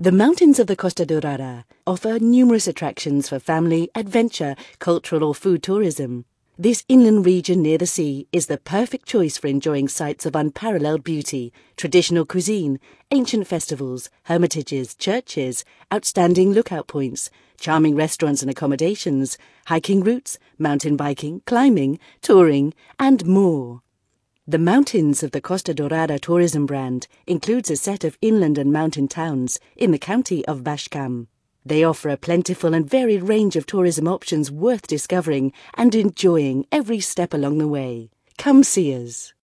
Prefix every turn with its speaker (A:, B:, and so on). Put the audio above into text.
A: The mountains of the Costa Dorada offer numerous attractions for family, adventure, cultural, or food tourism. This inland region near the sea is the perfect choice for enjoying sites of unparalleled beauty, traditional cuisine, ancient festivals, hermitages, churches, outstanding lookout points, charming restaurants and accommodations, hiking routes, mountain biking, climbing, touring, and more. The Mountains of the Costa Dorada tourism brand includes a set of inland and mountain towns in the county of Baix Camp. They offer a plentiful and varied range of tourism options worth discovering and enjoying every step along the way. Come see us.